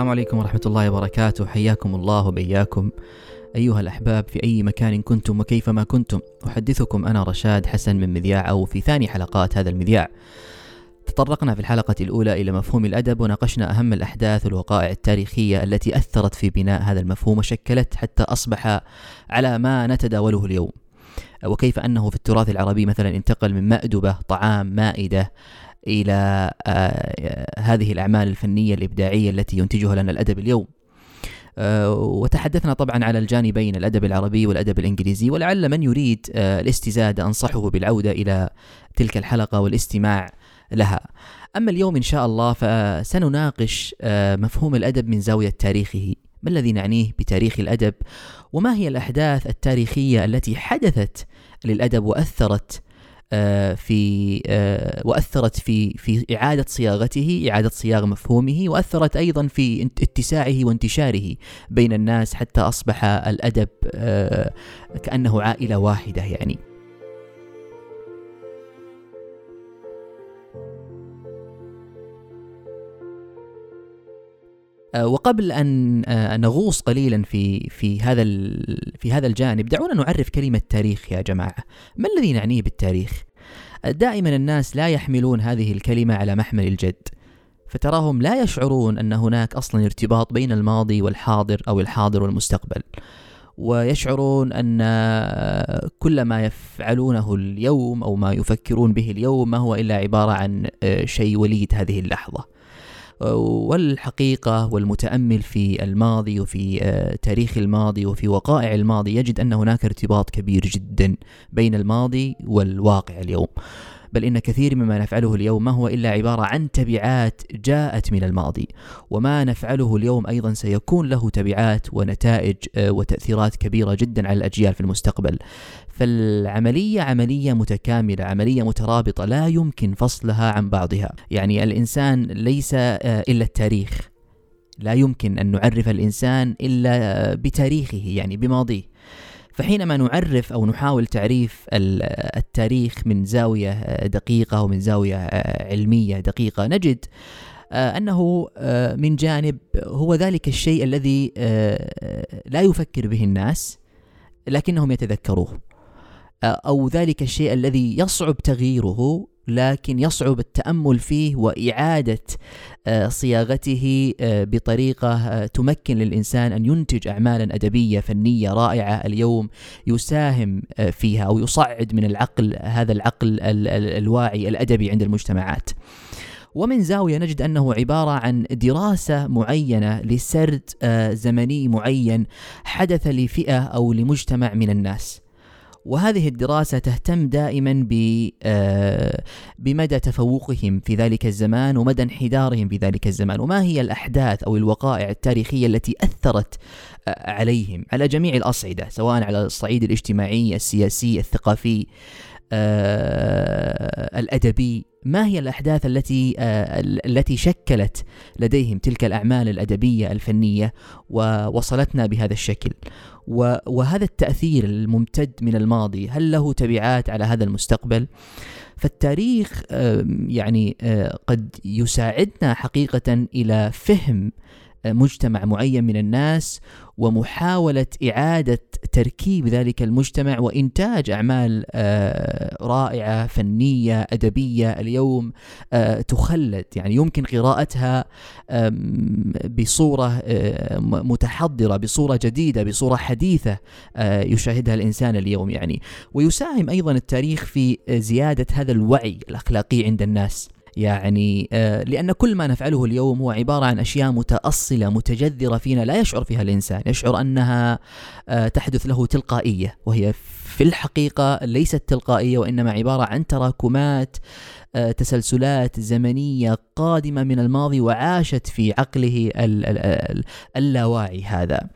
السلام عليكم ورحمة الله وبركاته. حياكم الله وبياكم. أيها الأحباب في أي مكان كنتم وكيفما كنتم أحدثكم أنا رشاد حسن من مذياع أو في ثاني حلقات هذا المذياع. تطرقنا في الحلقة الأولى إلى مفهوم الأدب وناقشنا أهم الأحداث والوقائع التاريخية التي أثرت في بناء هذا المفهوم وشكلت حتى أصبح على ما نتداوله اليوم. وكيف أنه في التراث العربي مثلا انتقل من مأدبة طعام مائدة إلى آه، هذه الأعمال الفنية الإبداعية التي ينتجها لنا الأدب اليوم. آه، وتحدثنا طبعا على الجانبين الأدب العربي والأدب الإنجليزي ولعل من يريد آه، الاستزادة أنصحه بالعودة إلى تلك الحلقة والاستماع لها. أما اليوم إن شاء الله فسنناقش مفهوم الأدب من زاوية تاريخه. ما الذي نعنيه بتاريخ الأدب؟ وما هي الأحداث التاريخية التي حدثت للأدب وأثرت آه، في آه، وأثرت في في إعادة صياغته، إعادة صياغه مفهومه، وأثرت أيضا في اتساعه وانتشاره بين الناس حتى أصبح الأدب آه، كأنه عائلة واحدة يعني. وقبل أن نغوص قليلا في في هذا في هذا الجانب دعونا نعرف كلمة تاريخ يا جماعة. ما الذي نعنيه بالتاريخ؟ دائما الناس لا يحملون هذه الكلمة على محمل الجد فتراهم لا يشعرون أن هناك أصلا ارتباط بين الماضي والحاضر أو الحاضر والمستقبل ويشعرون أن كل ما يفعلونه اليوم أو ما يفكرون به اليوم ما هو إلا عبارة عن شيء وليد هذه اللحظة. والحقيقة والمتأمل في الماضي وفي آه، تاريخ الماضي وفي وقائع الماضي يجد أن هناك ارتباط كبير جدا بين الماضي والواقع اليوم. بل إن كثير مما نفعله اليوم ما هو إلا عبارة عن تبعات جاءت من الماضي. وما نفعله اليوم أيضا سيكون له تبعات ونتائج آه، وتأثيرات كبيرة جدا على الأجيال في المستقبل. فالعملية عملية متكاملة عملية مترابطة لا يمكن فصلها عن بعضها. يعني الإنسان ليس آه، إلا التاريخ. لا يمكن أن نعرف الإنسان إلا بتاريخه يعني بماضيه. فحينما نعرف أو نحاول تعريف التاريخ من زاوية دقيقة ومن زاوية علمية دقيقة نجد آه، أنه آه، من جانب هو ذلك الشيء الذي آه، لا يفكر به الناس لكنهم يتذكروه. أو ذلك الشيء الذي يصعب تغييره لكن يصعب التأمل فيه وإعادة صياغته آه، بطريقة آه، تمكن للإنسان أن ينتج اعمالا أدبية فنية رائعة اليوم يساهم فيها أو يصعد من العقل هذا العقل الواعي الأدبي عند المجتمعات. ومن زاوية نجد أنه عبارة عن دراسة معينة لسرد زمني معين حدث لفئة أو لمجتمع من الناس. وهذه الدراسة تهتم دائما آه، بمدى تفوقهم في ذلك الزمان ومدى انحدارهم في ذلك الزمان. وما هي الأحداث أو الوقائع التاريخية التي أثرت آه، عليهم؟ على جميع الأصعدة سواء على الصعيد الاجتماعي السياسي الثقافي آه، الأدبي. ما هي الأحداث التي التي شكلت لديهم تلك الأعمال الأدبية الفنية ووصلتنا بهذا الشكل؟ وهذا التأثير الممتد من الماضي هل له تبعات على هذا المستقبل؟ فالتاريخ يعني آه، قد يساعدنا حقيقة إلى فهم مجتمع معين من الناس ومحاولة إعادة تركيب ذلك المجتمع وإنتاج أعمال آه، رائعة فنية أدبية. اليوم آه، تخلد يعني يمكن قراءتها بصورة آه، متحضرة بصورة جديدة بصورة حديثة يشاهدها الإنسان اليوم يعني. ويساهم أيضا التاريخ في زيادة هذا الوعي الأخلاقي عند الناس. يعني آه، لأن كل ما نفعله اليوم هو عبارة عن أشياء متأصلة متجذرة فينا لا يشعر فيها الإنسان يشعر أنها آه، تحدث له تلقائية وهي في الحقيقة ليست تلقائية وإنما عبارة عن تراكمات آه، تسلسلات زمنية قادمة من الماضي وعاشت في عقله اللاواعي هذا.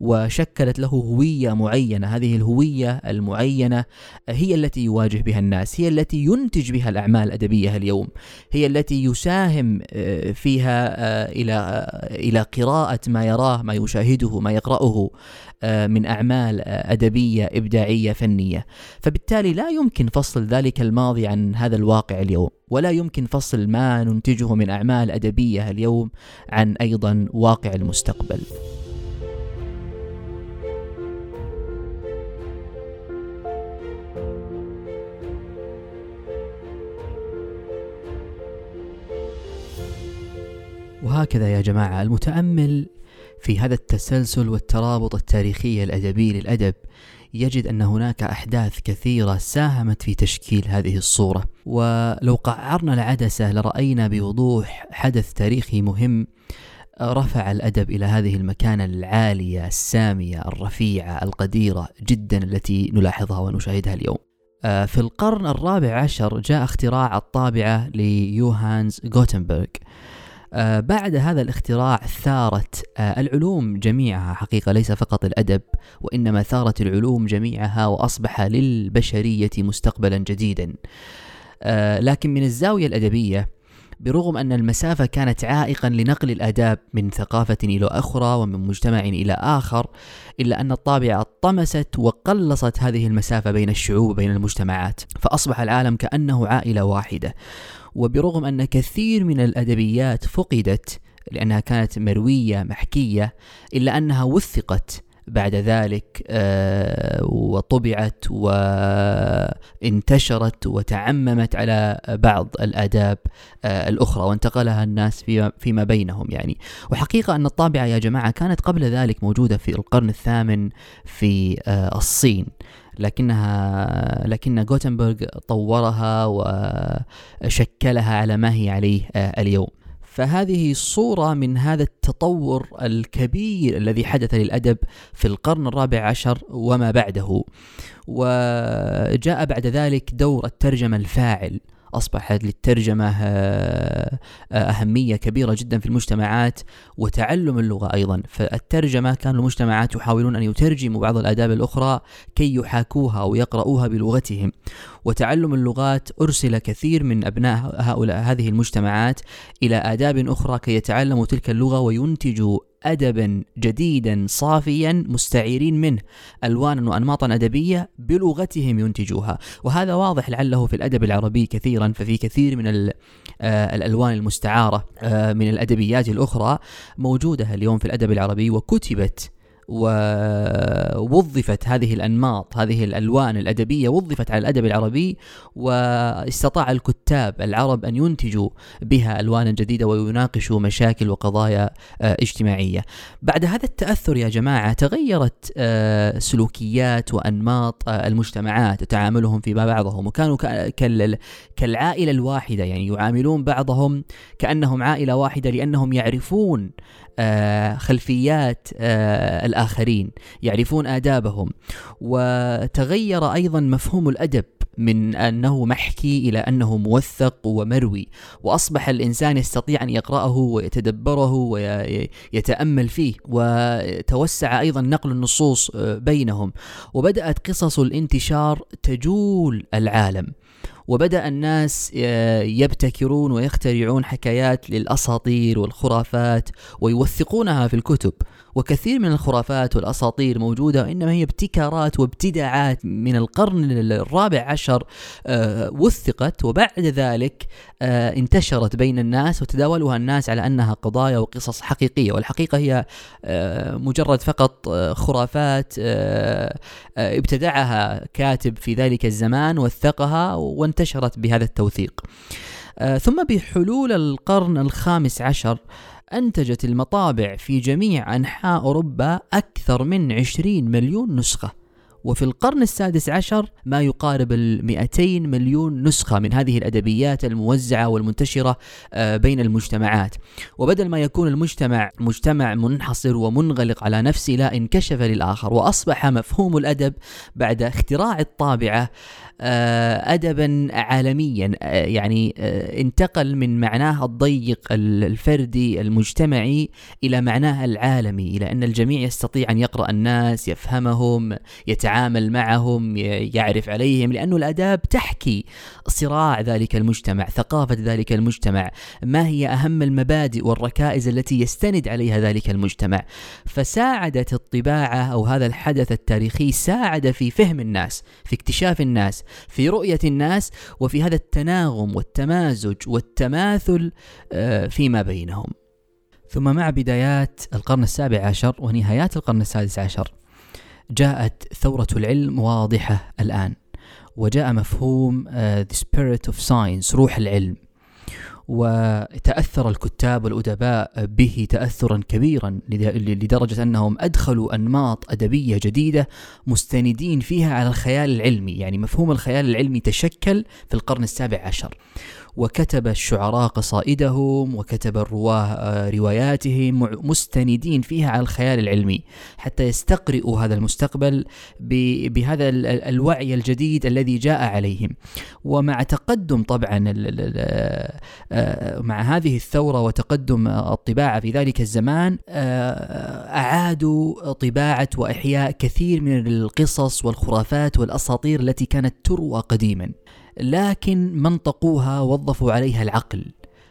وشكلت له هوية معينة هذه الهوية المعينة هي التي يواجه بها الناس هي التي ينتج بها الأعمال الأدبية اليوم هي التي يساهم آه، فيها آه، إلى إلى قراءة ما يراه ما يشاهده ما يقرأه من أعمال أدبية إبداعية فنية. فبالتالي لا يمكن فصل ذلك الماضي عن هذا الواقع اليوم ولا يمكن فصل ما ننتجه من أعمال أدبية اليوم عن أيضا واقع المستقبل. وهكذا يا جماعة المتأمل في هذا التسلسل والترابط التاريخي الأدبي للأدب يجد أن هناك أحداث كثيرة ساهمت في تشكيل هذه الصورة. ولو قعرنا العدسة لرأينا بوضوح حدث تاريخي مهم رفع الأدب إلى هذه المكانة العالية السامية الرفيعة القديرة جدا التي نلاحظها ونشاهدها اليوم. آه، في القرن الرابع عشر جاء اختراع الطابعة ليوهانز غوتنبرغ. بعد هذا الاختراع ثارت آه، العلوم جميعها حقيقة ليس فقط الأدب وإنما ثارت العلوم جميعها وأصبح للبشرية مستقبلا جديدا. آه، لكن من الزاوية الأدبية برغم أن المسافة كانت عائقا لنقل الآداب من ثقافة إلى أخرى ومن مجتمع إلى آخر إلا أن الطابعة طمست وقلصت هذه المسافة بين الشعوب وبين المجتمعات فأصبح العالم كأنه عائلة واحدة. وبرغم أن كثير من الأدبيات فقدت لأنها كانت مروية محكية إلا أنها وثقت بعد ذلك آه، وطبعت وانتشرت وتعممت على بعض الآداب آه، الأخرى وانتقلها الناس فيما بينهم يعني. وحقيقة أن الطابعة يا جماعة كانت قبل ذلك موجودة في القرن الثامن في آه، الصين. لكنها لكن غوتنبرغ طورها وشكلها على ما هي عليه اليوم. فهذه صورة من هذا التطور الكبير الذي حدث للأدب في القرن الرابع عشر وما بعده. وجاء بعد ذلك دور الترجمة الفاعل. أصبحت للترجمة آه، آه، أهمية كبيرة جدا في المجتمعات وتعلم اللغة أيضا. فالترجمة كان المجتمعات يحاولون أن يترجموا بعض الآداب الأخرى كي يحاكوها ويقرؤوها بلغتهم. وتعلم اللغات أرسل كثير من أبناء هؤلاء هذه المجتمعات إلى آداب أخرى كي يتعلموا تلك اللغة وينتجوا أدبا جديدا صافيا مستعيرين منه. ألوانا وأنماطا أدبية بلغتهم ينتجوها. وهذا واضح لعله في الأدب العربي كثيرا ففي كثير من آه، الألوان المستعارة آه، من الأدبيات الأخرى موجودة اليوم في الأدب العربي وكتبت ووظفت هذه الأنماط هذه الألوان الأدبية وظفت على الأدب العربي واستطاع الكتاب العرب أن ينتجوا بها ألوانا جديدة ويناقشوا مشاكل وقضايا آه، اجتماعية. بعد هذا التأثر يا جماعة تغيرت آه، سلوكيات وأنماط آه، المجتمعات وتعاملهم فيما بعضهم وكانوا كالعائلة الواحدة يعني يعاملون بعضهم كأنهم عائلة واحدة لأنهم يعرفون خلفيات آه، الآخرين يعرفون آدابهم. وتغير أيضا مفهوم الأدب من أنه محكي إلى أنه موثق ومروي. وأصبح الإنسان يستطيع أن يقرأه ويتدبره ويتأمل فيه. وتوسع أيضا نقل النصوص آه، بينهم. وبدأت قصص الانتشار تجول العالم. وبدأ الناس آه، يبتكرون ويخترعون حكايات للأساطير والخرافات ويوثقونها في الكتب. وكثير من الخرافات والأساطير موجودة وإنما هي ابتكارات وابتداعات من القرن الرابع عشر آه، وثقت وبعد ذلك آه، انتشرت بين الناس وتداولها الناس على أنها قضايا وقصص حقيقية. والحقيقة هي مجرد فقط خرافات ابتدعها كاتب في ذلك الزمان وثقها وانتشرت انتشرت بهذا التوثيق. آه، ثم بحلول القرن الخامس عشر أنتجت المطابع في جميع أنحاء أوروبا أكثر من 20 مليون نسخة. وفي القرن السادس عشر ما يقارب ال 200 مليون نسخة من هذه الأدبيات الموزعة والمنتشرة آه، بين المجتمعات. وبدل ما يكون المجتمع مجتمع منحصر ومنغلق على نفسه لا انكشف للآخر وأصبح مفهوم الأدب بعد اختراع الطابعة آه، ادبا عالميا آه، يعني انتقل من معناه الضيق الفردي المجتمعي إلى معناه العالمي إلى أن الجميع يستطيع أن يقرأ الناس يفهمهم يتعامل معهم يعرف عليهم لأنه الأداب تحكي صراع ذلك المجتمع ثقافة ذلك المجتمع ما هي أهم المبادئ والركائز التي يستند عليها ذلك المجتمع. فساعدت الطباعة أو هذا الحدث التاريخي ساعد في فهم الناس في اكتشاف الناس في رؤية الناس وفي هذا التناغم والتمازج والتماثل آه، فيما بينهم. ثم مع بدايات القرن السابع عشر ونهايات القرن السادس عشر جاءت ثورة العلم واضحة الآن وجاء مفهوم uh, the spirit of science روح العلم. وتأثر الكتاب والأدباء به تأثرا كبيرا لدرجة أنهم أدخلوا أنماط أدبية جديدة مستندين فيها على الخيال العلمي. يعني مفهوم الخيال العلمي تشكل في القرن السابع عشر. وكتب الشعراء قصائدهم وكتب الرواة آه، رواياتهم مستندين فيها على الخيال العلمي حتى يستقرئوا هذا المستقبل بهذا الوعي الجديد الذي جاء عليهم. ومع تقدم طبعا آه، مع هذه الثورة وتقدم الطباعة في ذلك الزمان آه، أعادوا طباعة وإحياء كثير من القصص والخرافات والأساطير التي كانت تروى قديما. لكن منطقوها وظفوا عليها العقل.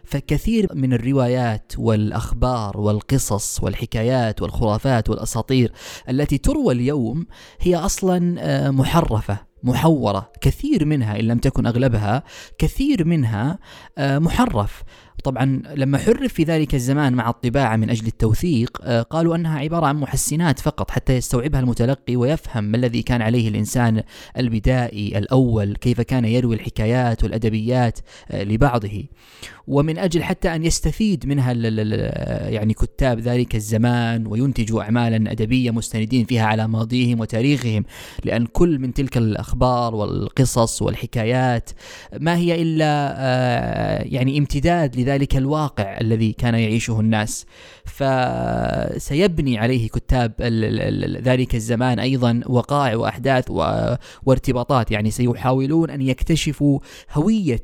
فكثير من الروايات والأخبار والقصص والحكايات والخرافات والأساطير التي تروى اليوم هي أصلا آه، محرفة محورة. كثير منها إن لم تكن أغلبها كثير منها آه، محرف. طبعا لما حرف في ذلك الزمان مع الطباعة من أجل التوثيق آه، قالوا أنها عبارة عن محسنات فقط حتى يستوعبها المتلقي ويفهم ما الذي كان عليه الإنسان البدائي الأول كيف كان يروي الحكايات والأدبيات آه، لبعضه. ومن أجل حتى أن يستفيد منها يعني كتاب ذلك الزمان وينتجوا أعمالا أدبية مستندين فيها على ماضيهم وتاريخهم لأن كل من تلك الأخبار والقصص والحكايات ما هي إلا آه، يعني امتداد لذلك الواقع الذي كان يعيشه الناس. فسيبني عليه كتاب ذلك الزمان أيضا وقائع وأحداث وارتباطات. يعني سيحاولون أن يكتشفوا هوية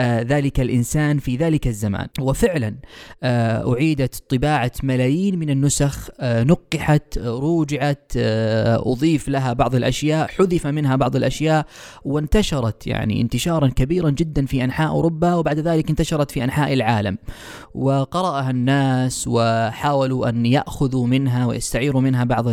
ذلك الإنسان في ذلك الزمان. وفعلا آه، أعيدت طباعة ملايين من النسخ آه، نقحت روجعت أضيف لها بعض الأشياء حذف منها بعض الأشياء وانتشرت يعني انتشارا كبيرا جدا في أنحاء أوروبا وبعد ذلك انتشرت في أنحاء العالم. وقرأها الناس وحاولوا أن يأخذوا منها ويستعيروا منها بعض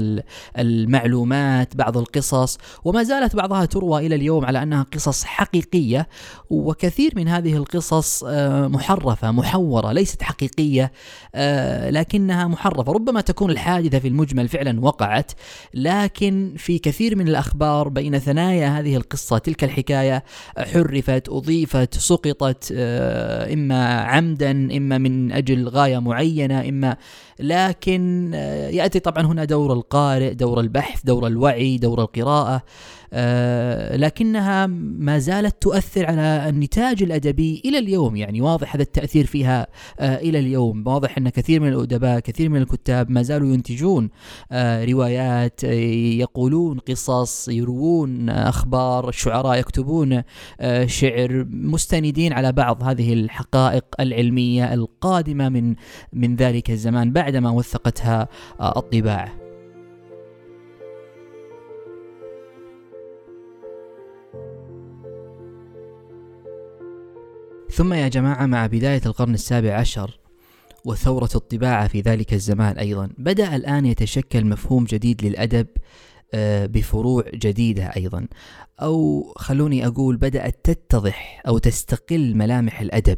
المعلومات بعض القصص وما زالت بعضها تروى إلى اليوم على أنها قصص حقيقية وكثير من هذه القصص آه، محرفة محورة ليست حقيقية آه، لكنها محرفة. ربما تكون الحادثة في المجمل فعلا وقعت لكن في كثير من الأخبار بين ثنايا هذه القصة تلك الحكاية حرفت أضيفت سقطت آه، إما عمدا إما من أجل غاية معينة إما لكن يأتي طبعا هنا دور القارئ دور البحث دور الوعي دور القراءة آه، لكنها ما زالت تؤثر على النتاج الأدبي إلى اليوم. يعني واضح هذا التأثير فيها آه، إلى اليوم. واضح أن كثير من الأدباء كثير من الكتاب ما زالوا ينتجون آه، روايات يقولون قصص يروون أخبار الشعراء يكتبون شعر مستندين على بعض هذه الحقائق العلمية القادمة من من ذلك الزمان. بعدما وثقتها الطباعه ثم يا جماعة مع بداية القرن السابع عشر وثورة الطباعة في ذلك الزمان أيضا بدأ الآن يتشكل مفهوم جديد للأدب آه، بفروع جديدة أيضا. أو خلوني أقول بدأت تتضح أو تستقل ملامح الأدب.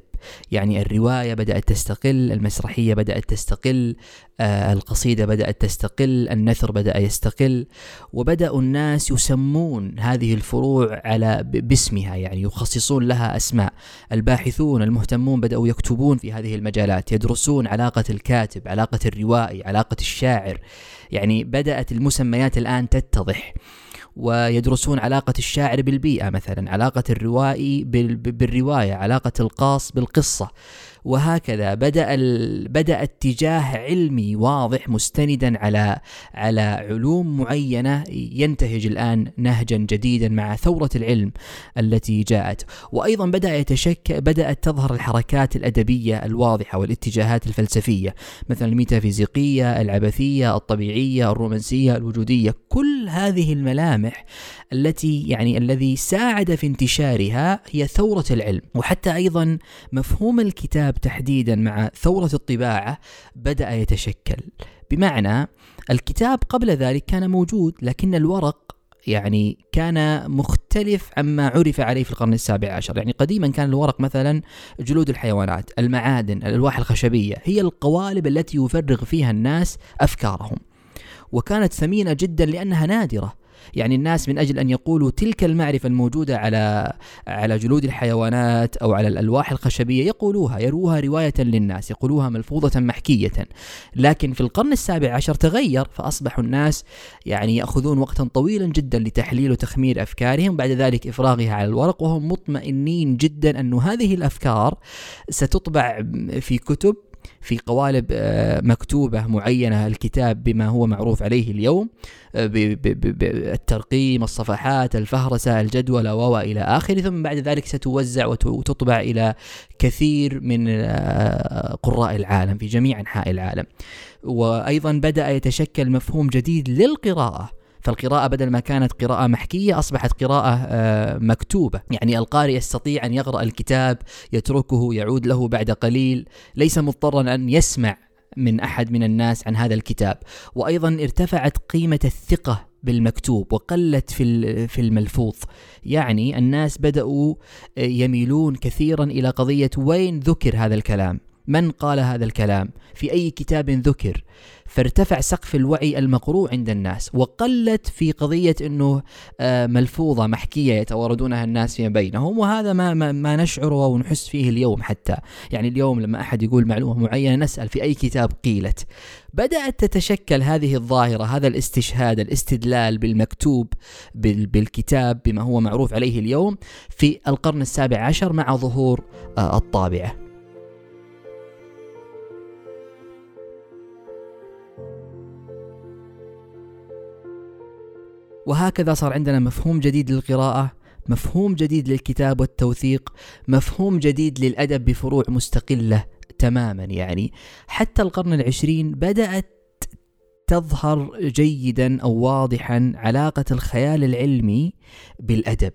يعني الرواية بدأت تستقل المسرحية بدأت تستقل آه، القصيدة بدأت تستقل النثر بدأ يستقل وبدأوا الناس يسمون هذه الفروع على باسمها يعني يخصصون لها أسماء. الباحثون المهتمون بدأوا يكتبون في هذه المجالات يدرسون علاقة الكاتب علاقة الروائي علاقة الشاعر. يعني بدأت المسميات الآن تتضح. ويدرسون علاقة الشاعر بالبيئة مثلا علاقة الروائي بالرواية علاقة القاص بالقصة. وهكذا بدأ بدأ اتجاه علمي واضح مستندا على على علوم معينة. ينتهج الآن نهجا جديدا مع ثورة العلم التي جاءت. وأيضا بدأ يتشكل بدأت تظهر الحركات الأدبية الواضحة والاتجاهات الفلسفية مثلا الميتافيزيقية العبثية الطبيعية الرومانسية الوجودية. كل هذه الملامح التي يعني الذي ساعد في انتشارها هي ثورة العلم. وحتى أيضا مفهوم الكتاب تحديدا مع ثورة الطباعة بدأ يتشكل. بمعنى الكتاب قبل ذلك كان موجود لكن الورق يعني كان مختلف عما عرف عليه في القرن السابع عشر. يعني قديما كان الورق مثلا جلود الحيوانات المعادن الألواح الخشبية هي القوالب التي يفرغ فيها الناس أفكارهم. وكانت ثمينة جدا لأنها نادرة. يعني الناس من أجل أن يقولوا تلك المعرفة الموجودة على على جلود الحيوانات أو على الألواح الخشبية يقولوها يروها رواية للناس يقولوها ملفوظة محكية. لكن في القرن السابع عشر تغير فاصبح الناس يعني يأخذون وقتا طويلا جدا لتحليل وتخمير أفكارهم بعد ذلك إفراغها على الورق وهم مطمئنين جدا أن هذه الأفكار ستطبع في كتب في قوالب آه، مكتوبة معينة الكتاب بما هو معروف عليه اليوم آه، بالترقيم الصفحات الفهرسة الجدول و إلى آخره. ثم بعد ذلك ستوزع وتطبع إلى كثير من آه، قراء العالم في جميع أنحاء العالم. وأيضا بدأ يتشكل مفهوم جديد للقراءة. فالقراءة بدل ما كانت قراءة محكية أصبحت قراءة آه، مكتوبة. يعني القارئ يستطيع أن يقرأ الكتاب يتركه يعود له بعد قليل. ليس مضطرا أن يسمع من أحد من الناس عن هذا الكتاب. وأيضا ارتفعت قيمة الثقة بالمكتوب وقلت في في الملفوظ. يعني الناس بدأوا آه، يميلون كثيرا إلى قضية وين ذكر هذا الكلام. من قال هذا الكلام؟ في أي كتاب ذكر. فارتفع سقف الوعي المقروء عند الناس وقلت في قضية أنه آه، ملفوظة محكية يتواردونها الناس فيما بينهم وهذا ما, ما, ما نشعره أو نحس فيه اليوم حتى. يعني اليوم لما أحد يقول معلومة معينة نسأل في أي كتاب قيلت. بدأت تتشكل هذه الظاهرة هذا الاستشهاد الاستدلال بالمكتوب بالكتاب بما هو معروف عليه اليوم في القرن السابع عشر مع ظهور آه، الطابعة. وهكذا صار عندنا مفهوم جديد للقراءة مفهوم جديد للكتاب والتوثيق مفهوم جديد للأدب بفروع مستقلة تماما يعني. حتى القرن العشرين بدأت تظهر جيدا أو واضحا علاقة الخيال العلمي بالأدب.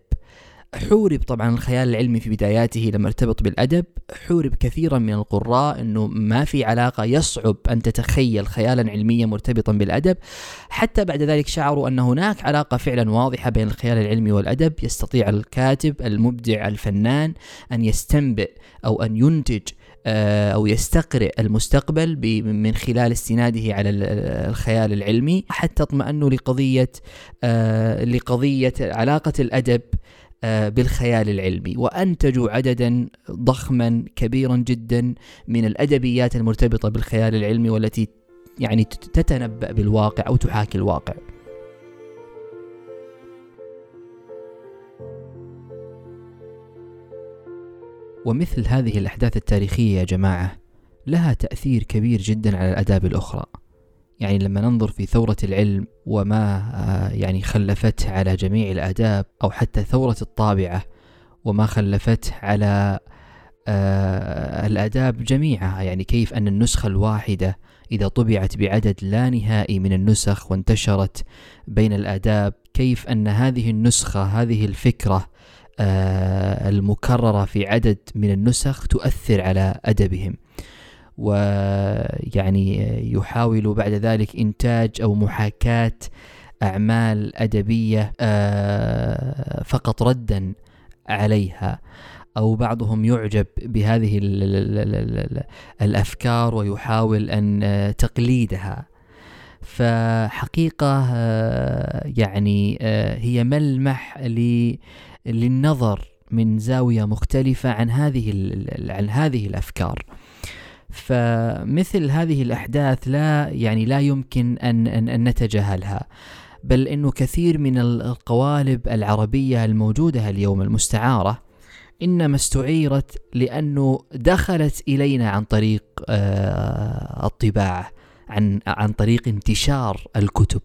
حورب طبعا الخيال العلمي في بداياته لما ارتبط بالأدب حورب كثيرا من القراء أنه ما في علاقة يصعب أن تتخيل خيالا علميا مرتبطا بالأدب. حتى بعد ذلك شعروا أن هناك علاقة فعلا واضحة بين الخيال العلمي والأدب. يستطيع الكاتب المبدع الفنان أن يستنبئ أو أن ينتج آه، أو يستقرئ المستقبل من خلال استناده على الخيال العلمي. حتى اطمأنوا لقضية آه، لقضية علاقة الأدب بالخيال العلمي وأنتجوا عددا ضخما كبيرا جدا من الأدبيات المرتبطة بالخيال العلمي والتي يعني تتنبأ بالواقع أو تحاكي الواقع. ومثل هذه الأحداث التاريخية يا جماعة لها تأثير كبير جدا على الأداب الأخرى. يعني لما ننظر في ثورة العلم وما آه، يعني خلفته على جميع الآداب أو حتى ثورة الطابعة وما خلفته على آه، الآداب جميعها يعني كيف أن النسخة الواحدة إذا طبعت بعدد لا نهائي من النسخ وانتشرت بين الآداب كيف أن هذه النسخة هذه الفكرة آه، المكررة في عدد من النسخ تؤثر على أدبهم. ويعني يحاول بعد ذلك إنتاج أو محاكاة أعمال أدبية آه، فقط ردا عليها. أو بعضهم يعجب بهذه الأفكار ويحاول أن تقليدها. فحقيقة يعني هي ملمح للنظر من زاوية مختلفة عن هذه عن هذه الأفكار. فمثل هذه الأحداث لا يعني لا يمكن أن, أن, أن نتجاهلها بل إنه كثير من القوالب العربية الموجودة اليوم المستعارة إنما استعيرت لأنه دخلت إلينا عن طريق آه، الطباعة عن عن طريق انتشار الكتب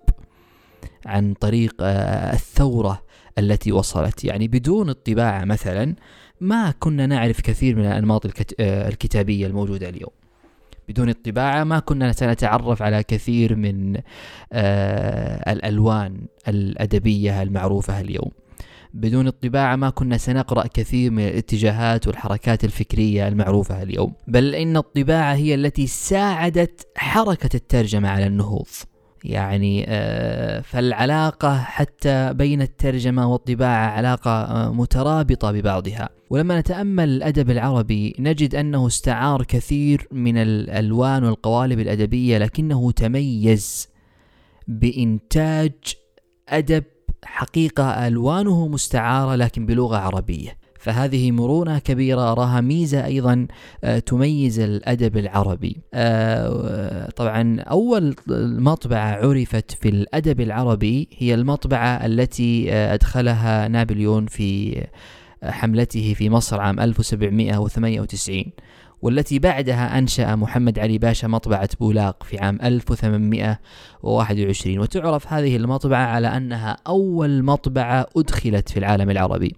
عن طريق آه، الثورة التي وصلت. يعني بدون الطباعة مثلا ما كنا نعرف كثير من الأنماط آه، الكتابية الموجودة اليوم. بدون الطباعة ما كنا سنتعرف على كثير من آه الألوان الأدبية المعروفة اليوم. بدون الطباعة ما كنا سنقرأ كثير من الاتجاهات والحركات الفكرية المعروفة اليوم. بل إن الطباعة هي التي ساعدت حركة الترجمة على النهوض. يعني آه، فالعلاقة حتى بين الترجمة والطباعة علاقة آه، مترابطة ببعضها. ولما نتأمل الأدب العربي نجد أنه استعار كثير من الألوان والقوالب الأدبية لكنه تميز بإنتاج أدب حقيقة ألوانه مستعارة لكن بلغة عربية. فهذه مرونة كبيرة أراها ميزة أيضا آه، تميز الأدب العربي. آه، طبعا أول مطبعة عرفت في الأدب العربي هي المطبعة التي آه، أدخلها نابليون في حملته في مصر عام 1798 والتي بعدها أنشأ محمد علي باشا مطبعة بولاق في عام 1821 وتعرف هذه المطبعة على أنها أول مطبعة أدخلت في العالم العربي.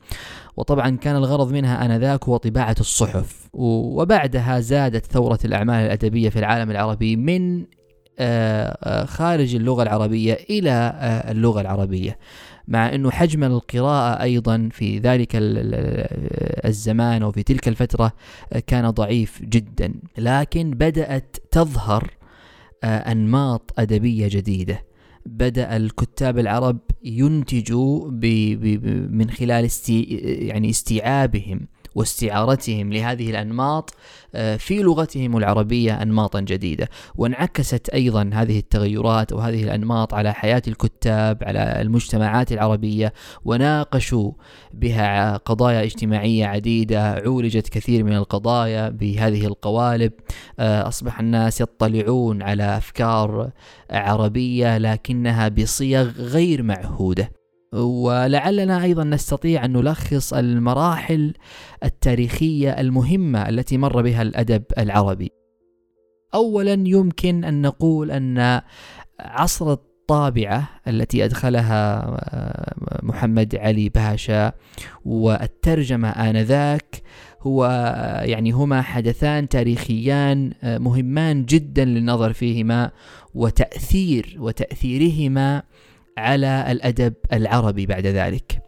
وطبعا كان الغرض منها آنذاك هو طباعة الصحف. وبعدها زادت ثورة الأعمال الأدبية في العالم العربي من آه، آه، خارج اللغة العربية إلى آه، اللغة العربية. مع أنه حجم القراءة أيضا في ذلك الزمان وفي تلك الفترة كان ضعيف جدا. لكن بدأت تظهر أنماط أدبية جديدة. بدأ الكتاب العرب ينتجوا من خلال استي يعني استيعابهم. واستعارتهم لهذه الأنماط آه، في لغتهم العربية أنماطا جديدة. وانعكست أيضا هذه التغيرات أو هذه الأنماط على حياة الكتاب على المجتمعات العربية وناقشوا بها قضايا اجتماعية عديدة عولجت كثير من القضايا بهذه القوالب. آه، أصبح الناس يطلعون على أفكار عربية لكنها بصيغ غير معهودة. ولعلنا أيضا نستطيع أن نلخص المراحل التاريخية المهمة التي مر بها الأدب العربي. اولا يمكن أن نقول أن عصر الطابعة التي أدخلها آه، محمد علي باشا والترجمة آنذاك هو يعني هما حدثان تاريخيان آه، مهمان جدا للنظر فيهما وتأثير وتأثيرهما على الأدب العربي بعد ذلك.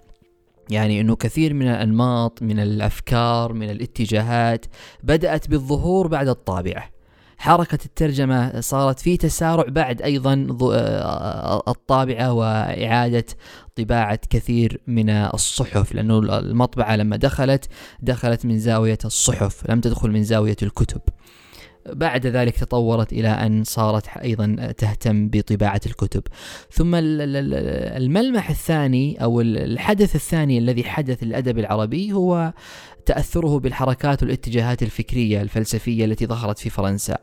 يعني إنه كثير من الأنماط من الأفكار من الاتجاهات بدأت بالظهور بعد الطابعة. حركة الترجمة صارت في تسارع بعد أيضا الطابعة وإعادة طباعة كثير من الصحف لأنه المطبعة لما دخلت دخلت من زاوية الصحف لم تدخل من زاوية الكتب. بعد ذلك تطورت إلى أن صارت أيضا تهتم بطباعة الكتب. ثم الملمح الثاني أو الحدث الثاني الذي حدث الأدب العربي هو تأثره بالحركات والاتجاهات الفكرية الفلسفية التي ظهرت في فرنسا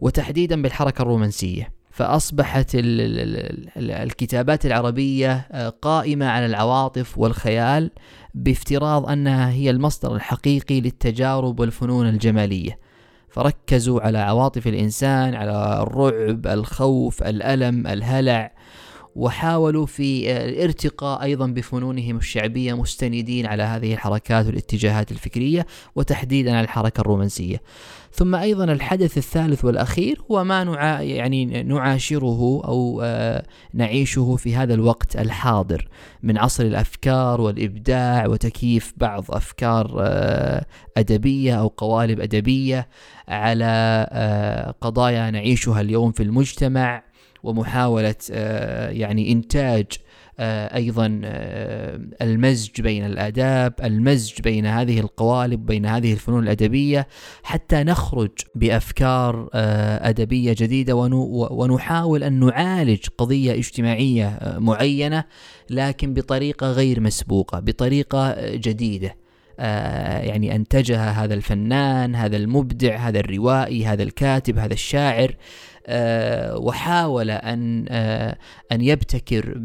وتحديدا بالحركة الرومانسية. فأصبحت الكتابات العربية قائمة على العواطف والخيال بافتراض أنها هي المصدر الحقيقي للتجارب والفنون الجمالية. فركزوا على عواطف الإنسان على الرعب الخوف الألم الهلع. وحاولوا في الارتقاء أيضا بفنونهم الشعبية مستندين على هذه الحركات والاتجاهات الفكرية وتحديدا على الحركة الرومانسية. ثم أيضا الحدث الثالث والأخير هو ما نعا يعني نعاشره أو آه، نعيشه في هذا الوقت الحاضر من عصر الأفكار والإبداع وتكييف بعض أفكار آه، أدبية أو قوالب أدبية على آه، قضايا نعيشها اليوم في المجتمع. ومحاولة يعني إنتاج آه، أيضا آه، المزج بين الآداب المزج بين هذه القوالب بين هذه الفنون الأدبية حتى نخرج بأفكار آه، أدبية جديدة ونحاول أن نعالج قضية اجتماعية معينة لكن بطريقة غير مسبوقة بطريقة جديدة. يعني أنتجها هذا الفنان هذا المبدع هذا الروائي هذا الكاتب هذا الشاعر. آه، وحاول أن آه، أن يبتكر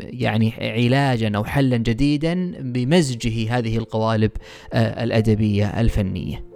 يعني علاجا أو حلا جديدا بمزجه هذه القوالب آه، الأدبية الفنية.